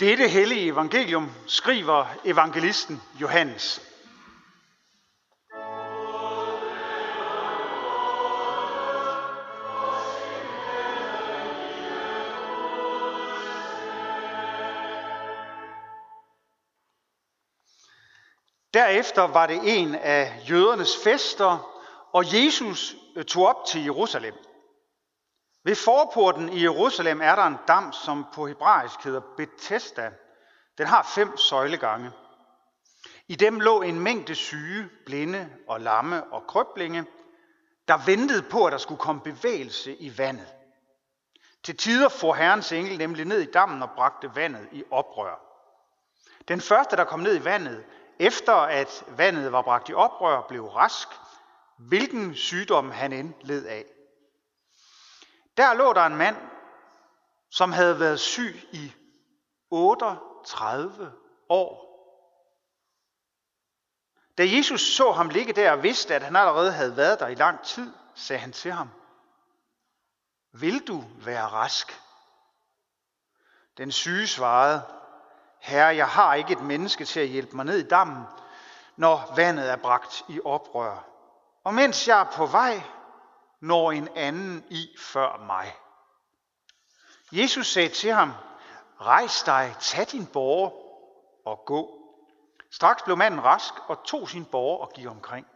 Dette hellige evangelium skriver evangelisten Johannes. Derefter var det en af jødernes fester, og Jesus tog op til Jerusalem. Ved forporten i Jerusalem er der en dam, som på hebraisk hedder Bethesda. Den har fem søjlegange. I dem lå en mængde syge, blinde og lamme og krøblinge, der ventede på, at der skulle komme bevægelse i vandet. Til tider for Herrens engel nemlig ned i dammen og bragte vandet i oprør. Den første, der kom ned i vandet, efter at vandet var bragt i oprør, blev rask, hvilken sygdom han end led af. Der lå der en mand, som havde været syg i 38 år. Da Jesus så ham ligge der og vidste, at han allerede havde været der i lang tid, sagde han til ham, Vil du være rask? Den syge svarede, Herre, jeg har ikke et menneske til at hjælpe mig ned i dammen, når vandet er bragt i oprør. Og mens jeg er på vej, når en anden i før mig. Jesus sagde til ham, rejs dig, tag din borger og gå. Straks blev manden rask og tog sin borger og gik omkring.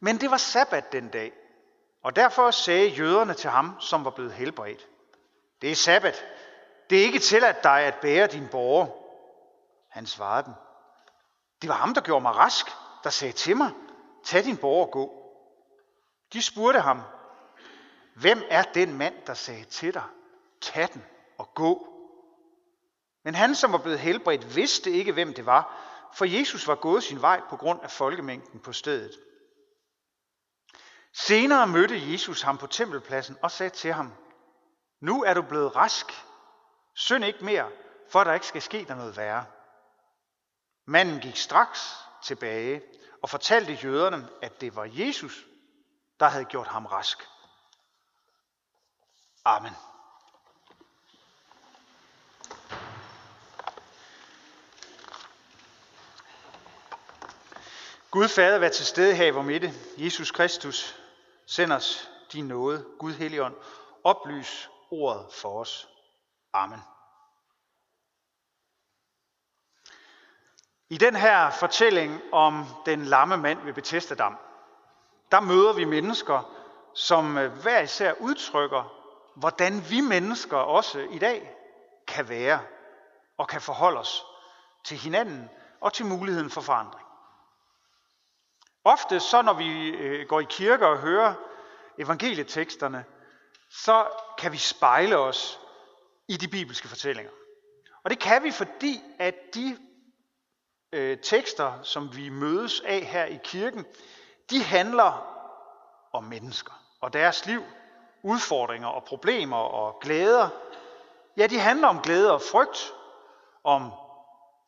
Men det var sabbat den dag, og derfor sagde jøderne til ham, som var blevet helbredt. Det er sabbat. Det er ikke tilladt dig at bære din borger. Han svarede dem. Det var ham, der gjorde mig rask, der sagde til mig, tag din borger og gå. De spurgte ham, hvem er den mand, der sagde til dig, tag den og gå? Men han, som var blevet helbredt, vidste ikke, hvem det var, for Jesus var gået sin vej på grund af folkemængden på stedet. Senere mødte Jesus ham på tempelpladsen og sagde til ham, nu er du blevet rask. Synd ikke mere, for der ikke skal ske dig noget værre. Manden gik straks tilbage og fortalte jøderne, at det var Jesus, der havde gjort ham rask. Amen. Gud Fader, vær til stede her hvor midte. Jesus Kristus, send os din nåde. Gud Helligånd, oplys ordet for os. Amen. I den her fortælling om den lamme mand ved Bethesda-dam, der møder vi mennesker, som øh, hver især udtrykker, hvordan vi mennesker også i dag kan være og kan forholde os til hinanden og til muligheden for forandring. Ofte så når vi øh, går i kirke og hører evangelieteksterne, så kan vi spejle os i de bibelske fortællinger. Og det kan vi, fordi at de øh, tekster, som vi mødes af her i kirken, de handler om mennesker og deres liv, udfordringer og problemer og glæder. Ja, de handler om glæde og frygt, om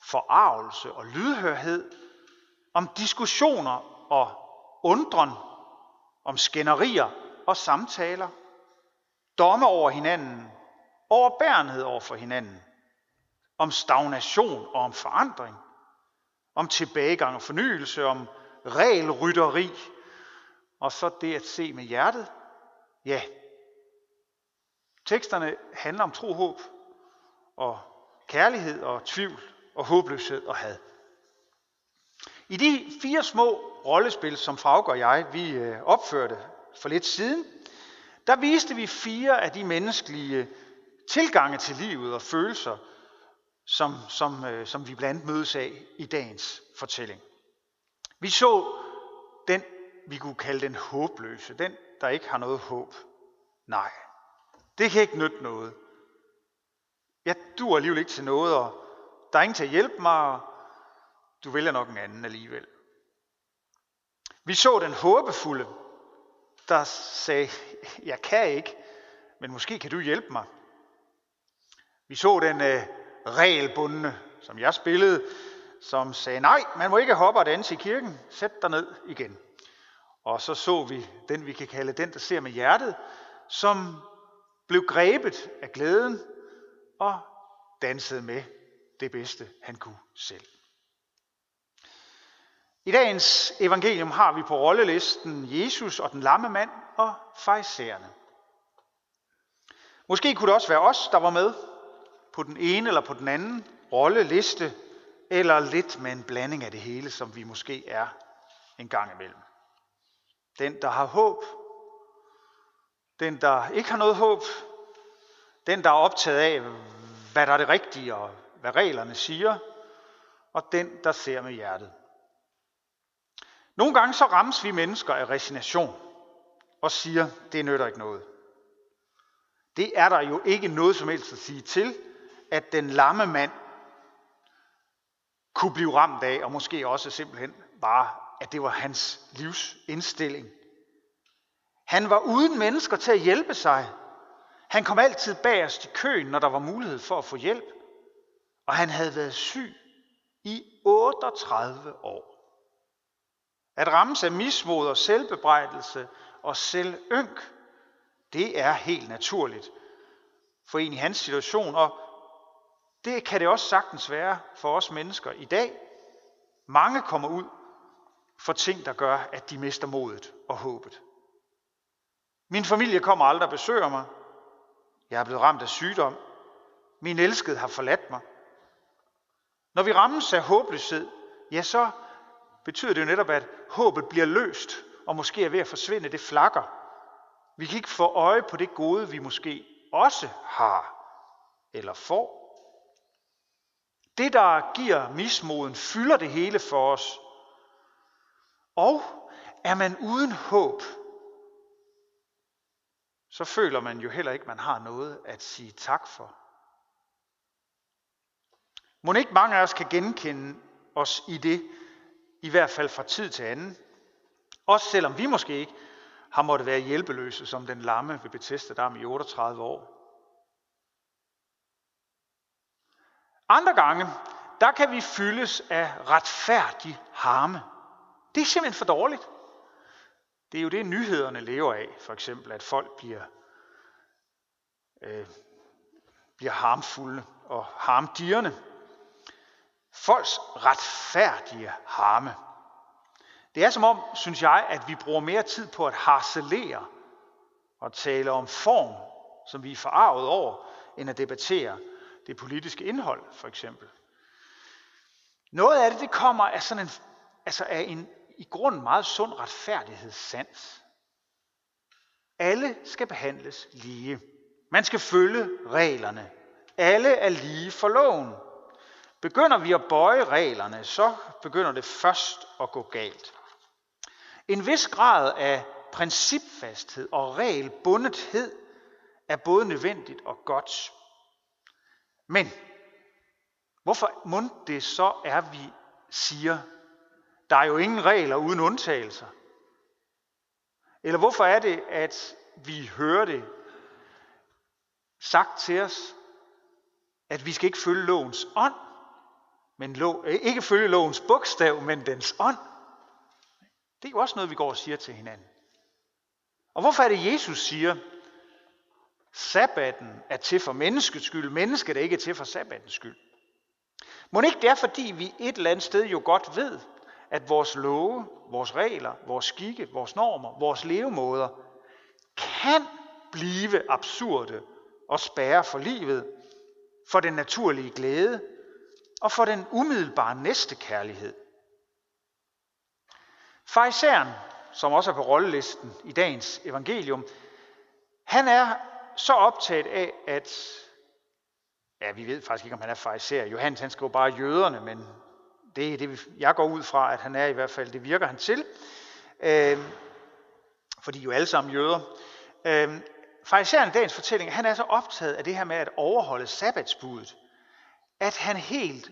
forarvelse og lydhørhed, om diskussioner og undren, om skænderier og samtaler, domme over hinanden, overbærenhed over for hinanden, om stagnation og om forandring, om tilbagegang og fornyelse, om regelrytteri, og så det at se med hjertet. Ja, teksterne handler om tro, håb og kærlighed og tvivl og håbløshed og had. I de fire små rollespil, som Frauke og jeg vi øh, opførte for lidt siden, der viste vi fire af de menneskelige tilgange til livet og følelser, som, som, øh, som vi blandt andet mødes af i dagens fortælling. Vi så den, vi kunne kalde den håbløse, den, der ikke har noget håb. Nej, det kan ikke nytte noget. Jeg dur alligevel ikke til noget, og der er ingen til at hjælpe mig, og du vælger nok en anden alligevel. Vi så den håbefulde, der sagde, jeg kan ikke, men måske kan du hjælpe mig. Vi så den øh, regelbundne, som jeg spillede, som sagde, nej, man må ikke hoppe og danse i kirken, sæt dig ned igen. Og så så vi den, vi kan kalde den, der ser med hjertet, som blev grebet af glæden og dansede med det bedste, han kunne selv. I dagens evangelium har vi på rollelisten Jesus og den lamme mand og fejserne. Måske kunne det også være os, der var med på den ene eller på den anden rolleliste, eller lidt med en blanding af det hele, som vi måske er en gang imellem. Den, der har håb, den, der ikke har noget håb, den, der er optaget af, hvad der er det rigtige og hvad reglerne siger, og den, der ser med hjertet. Nogle gange så rammes vi mennesker af resignation og siger, det nytter ikke noget. Det er der jo ikke noget som helst at sige til, at den lamme mand kunne blive ramt af, og måske også simpelthen bare, at det var hans livs indstilling. Han var uden mennesker til at hjælpe sig. Han kom altid bagerst i køen, når der var mulighed for at få hjælp. Og han havde været syg i 38 år. At rammes af mismod og selvbebrejdelse og selvynk, det er helt naturligt for en i hans situation, og det kan det også sagtens være for os mennesker i dag. Mange kommer ud for ting, der gør, at de mister modet og håbet. Min familie kommer aldrig og besøger mig. Jeg er blevet ramt af sygdom. Min elskede har forladt mig. Når vi rammes af håbløshed, ja, så betyder det jo netop, at håbet bliver løst, og måske er ved at forsvinde, det flakker. Vi kan ikke få øje på det gode, vi måske også har eller får. Det, der giver mismoden, fylder det hele for os. Og er man uden håb, så føler man jo heller ikke, man har noget at sige tak for. Må ikke mange af os kan genkende os i det, i hvert fald fra tid til anden. Også selvom vi måske ikke har måttet være hjælpeløse som den lamme ved Bethesda Dam i 38 år. Andre gange, der kan vi fyldes af retfærdig harme. Det er simpelthen for dårligt. Det er jo det, nyhederne lever af. For eksempel, at folk bliver, øh, bliver harmfulde og harmdirrende. Folks retfærdige harme. Det er som om, synes jeg, at vi bruger mere tid på at harcelere og tale om form, som vi er forarvet over, end at debattere det politiske indhold, for eksempel. Noget af det, det kommer af sådan en, altså af en i grunden meget sund retfærdighedssans. Alle skal behandles lige. Man skal følge reglerne. Alle er lige for loven. Begynder vi at bøje reglerne, så begynder det først at gå galt. En vis grad af principfasthed og regelbundethed er både nødvendigt og godt. Men hvorfor mund det så er, vi siger, der er jo ingen regler uden undtagelser? Eller hvorfor er det, at vi hører det sagt til os, at vi skal ikke følge lovens ånd, men lov, øh, ikke følge lovens bogstav, men dens ånd? Det er jo også noget, vi går og siger til hinanden. Og hvorfor er det, Jesus siger, sabbaten er til for menneskets skyld, mennesket er ikke til for sabbatens skyld? Må det ikke det er, fordi vi et eller andet sted jo godt ved, at vores love, vores regler, vores skikke, vores normer, vores levemåder kan blive absurde og spærre for livet, for den naturlige glæde og for den umiddelbare næstekærlighed. Fariseren, som også er på rollelisten i dagens evangelium, han er så optaget af, at, ja, vi ved faktisk ikke, om han er fariser. Johannes, han skriver bare jøderne, men det er det, jeg går ud fra, at han er i hvert fald, det virker han til. Øh, fordi jo alle sammen jøder. Øh, fariseren i dagens fortælling, han er så optaget af det her med at overholde sabbatsbuddet, at han helt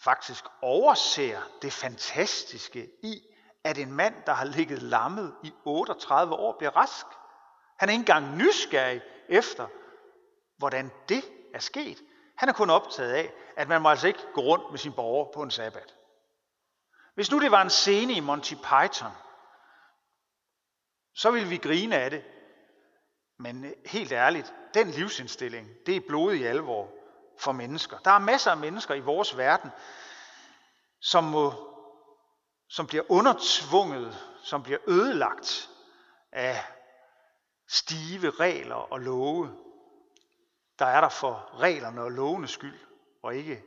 faktisk overser det fantastiske i, at en mand, der har ligget lammet i 38 år, bliver rask. Han er ikke engang nysgerrig efter, hvordan det er sket. Han er kun optaget af, at man må altså ikke gå rundt med sin borger på en sabbat. Hvis nu det var en scene i Monty Python, så ville vi grine af det. Men helt ærligt, den livsindstilling, det er blodet i alvor. for mennesker. Der er masser af mennesker i vores verden, som, må, som bliver undertvunget, som bliver ødelagt af stive regler og love. Der er der for reglerne og lovenes skyld, og ikke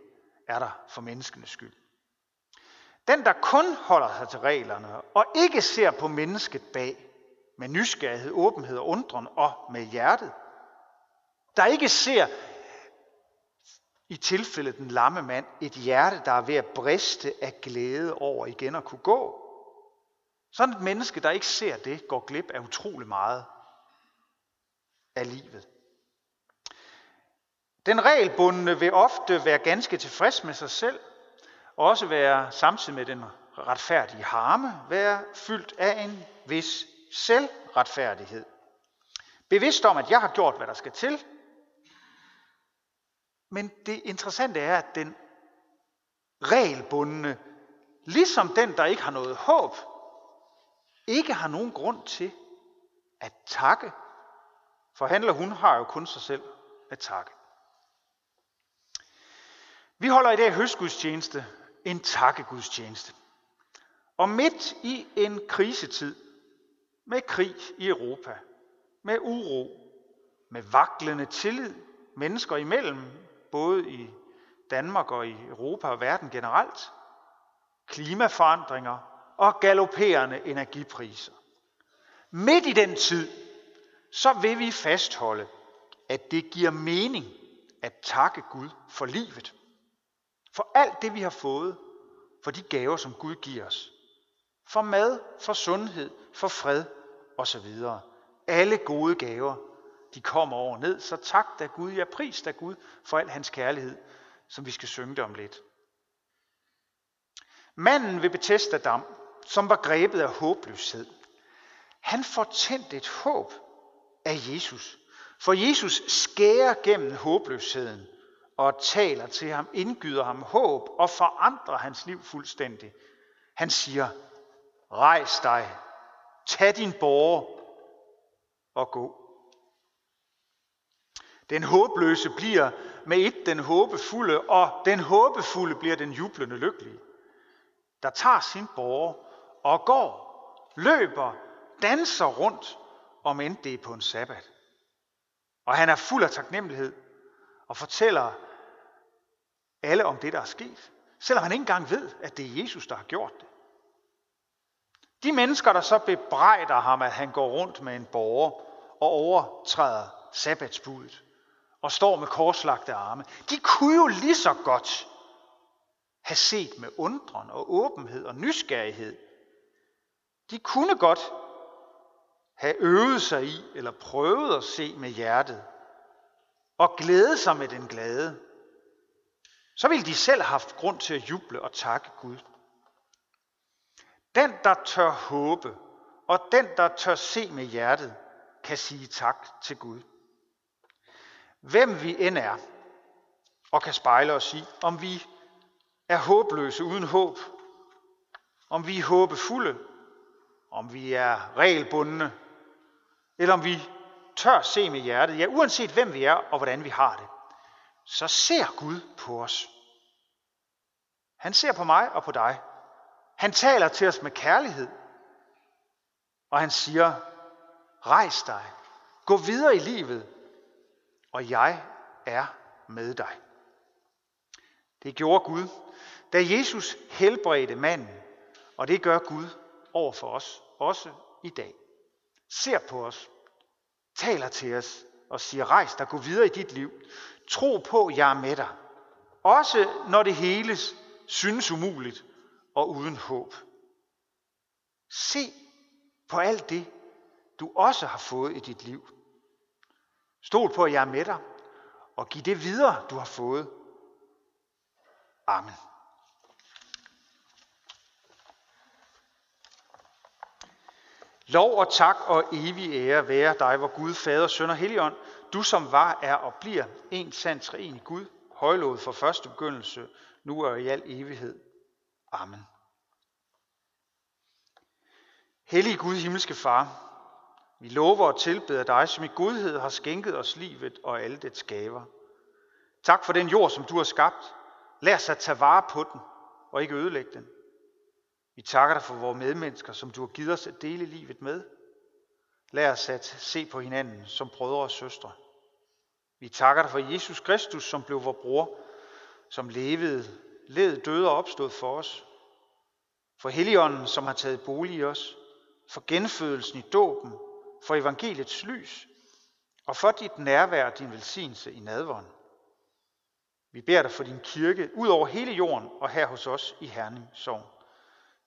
er der for menneskenes skyld. Den, der kun holder sig til reglerne og ikke ser på mennesket bag, med nysgerrighed, åbenhed og undren og med hjertet, der ikke ser i tilfældet den lamme mand et hjerte, der er ved at briste af glæde over igen at kunne gå. Sådan et menneske, der ikke ser det, går glip af utrolig meget af livet. Den regelbundne vil ofte være ganske tilfreds med sig selv, og også være samtidig med den retfærdige harme, være fyldt af en vis selvretfærdighed. Bevidst om, at jeg har gjort, hvad der skal til. Men det interessante er, at den regelbundne, ligesom den, der ikke har noget håb, ikke har nogen grund til at takke. For handler hun har jo kun sig selv at takke. Vi holder i dag høstgudstjeneste, en takkegudstjeneste. Og midt i en krisetid, med krig i Europa, med uro, med vaklende tillid mennesker imellem, både i Danmark og i Europa og verden generelt, klimaforandringer og galopperende energipriser. Midt i den tid, så vil vi fastholde, at det giver mening at takke Gud for livet. For alt det, vi har fået, for de gaver, som Gud giver os. For mad, for sundhed, for fred osv. Alle gode gaver, de kommer over ned, så tak da Gud, ja pris da Gud for al hans kærlighed, som vi skal synge det om lidt. Manden ved Bethesda Dam, som var grebet af håbløshed, han får tændt et håb af Jesus. For Jesus skærer gennem håbløsheden og taler til ham, indgyder ham håb og forandrer hans liv fuldstændig. Han siger, rejs dig, tag din borger og gå. Den håbløse bliver med et den håbefulde, og den håbefulde bliver den jublende lykkelige, der tager sin borger og går, løber, danser rundt, om end det er på en sabbat. Og han er fuld af taknemmelighed og fortæller alle om det, der er sket. Selvom han ikke engang ved, at det er Jesus, der har gjort det. De mennesker, der så bebrejder ham, at han går rundt med en borger og overtræder sabbatsbuddet og står med korslagte arme, de kunne jo lige så godt have set med undren og åbenhed og nysgerrighed. De kunne godt have øvet sig i eller prøvet at se med hjertet og glæde sig med den glade så ville de selv have haft grund til at juble og takke Gud. Den, der tør håbe, og den, der tør se med hjertet, kan sige tak til Gud. Hvem vi end er, og kan spejle os i, om vi er håbløse uden håb, om vi er håbefulde, om vi er regelbundne, eller om vi tør se med hjertet, ja uanset hvem vi er og hvordan vi har det, så ser Gud på os. Han ser på mig og på dig. Han taler til os med kærlighed. Og han siger, rejs dig, gå videre i livet, og jeg er med dig. Det gjorde Gud, da Jesus helbredte manden, og det gør Gud over for os, også i dag. Ser på os, taler til os og siger, rejs dig, gå videre i dit liv. Tro på, jeg er med dig. Også når det hele synes umuligt og uden håb. Se på alt det, du også har fået i dit liv. Stol på, at jeg er med dig, og giv det videre, du har fået. Amen. Lov og tak og evig ære være dig, hvor Gud, Fader, Søn og Helligånd, du som var, er og bliver en sand treen Gud, højlovet fra første begyndelse, nu og i al evighed. Amen. Hellig Gud, himmelske Far, vi lover og tilbeder dig, som i godhed har skænket os livet og alle dets gaver. Tak for den jord, som du har skabt. Lær os at tage vare på den og ikke ødelægge den. Vi takker dig for vores medmennesker, som du har givet os at dele livet med. Lær os at se på hinanden som brødre og søstre. Vi takker dig for Jesus Kristus, som blev vor bror, som levede, led, døde og opstod for os. For Helligånden, som har taget bolig i os. For genfødelsen i dåben. For evangeliets lys. Og for dit nærvær og din velsignelse i nadvånd. Vi beder dig for din kirke ud over hele jorden og her hos os i Herning Sogn.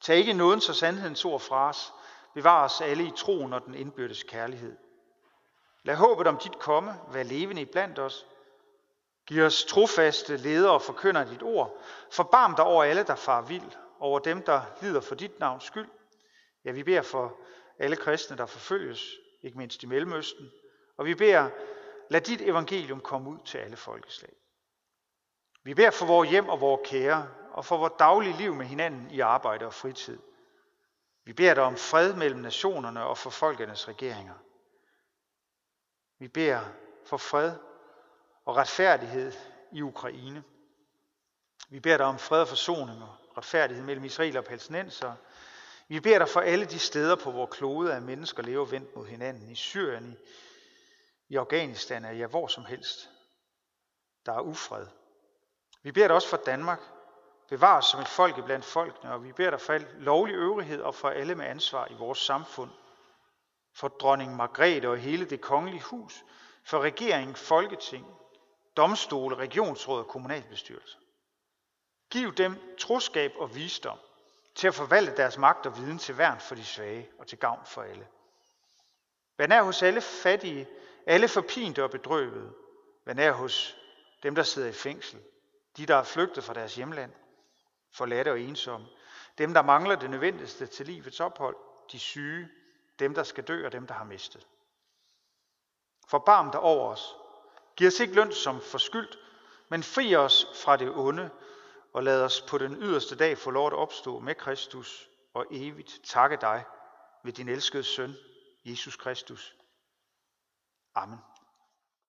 Tag ikke nåden og sandhedens ord fra os. Bevar os alle i troen og den indbyrdes kærlighed. Lad håbet om dit komme være levende blandt os. Giv os trofaste ledere og forkynder dit ord. Forbarm dig over alle, der far vild, over dem, der lider for dit navns skyld. Ja, vi beder for alle kristne, der forfølges, ikke mindst i Mellemøsten. Og vi beder, lad dit evangelium komme ud til alle folkeslag. Vi beder for vores hjem og vores kære, og for vores daglige liv med hinanden i arbejde og fritid. Vi beder dig om fred mellem nationerne og for folkenes regeringer. Vi beder for fred og retfærdighed i Ukraine. Vi beder dig om fred og forsoning og retfærdighed mellem Israel og palæstinenser. Vi beder dig for alle de steder på vores klode, at mennesker lever vendt mod hinanden. I Syrien, i, i Afghanistan, ja hvor som helst. Der er ufred. Vi beder dig også for Danmark. Bevar os som et folk blandt folkene, og vi beder dig for al lovlig øvrighed og for alle med ansvar i vores samfund. For dronning Margrethe og hele det kongelige hus, for regering, folketing, domstole, regionsråd og kommunalbestyrelse. Giv dem troskab og visdom til at forvalte deres magt og viden til værn for de svage og til gavn for alle. Vær nær hos alle fattige, alle forpinte og bedrøvede. Vær nær hos dem, der sidder i fængsel, de, der er flygtet fra deres hjemland, forladte og ensomme, dem, der mangler det nødvendigste til livets ophold, de syge, dem, der skal dø og dem, der har mistet. Forbarm dig over os. Giv os ikke løn som forskyldt, men fri os fra det onde, og lad os på den yderste dag få lov at opstå med Kristus og evigt takke dig ved din elskede søn, Jesus Kristus. Amen.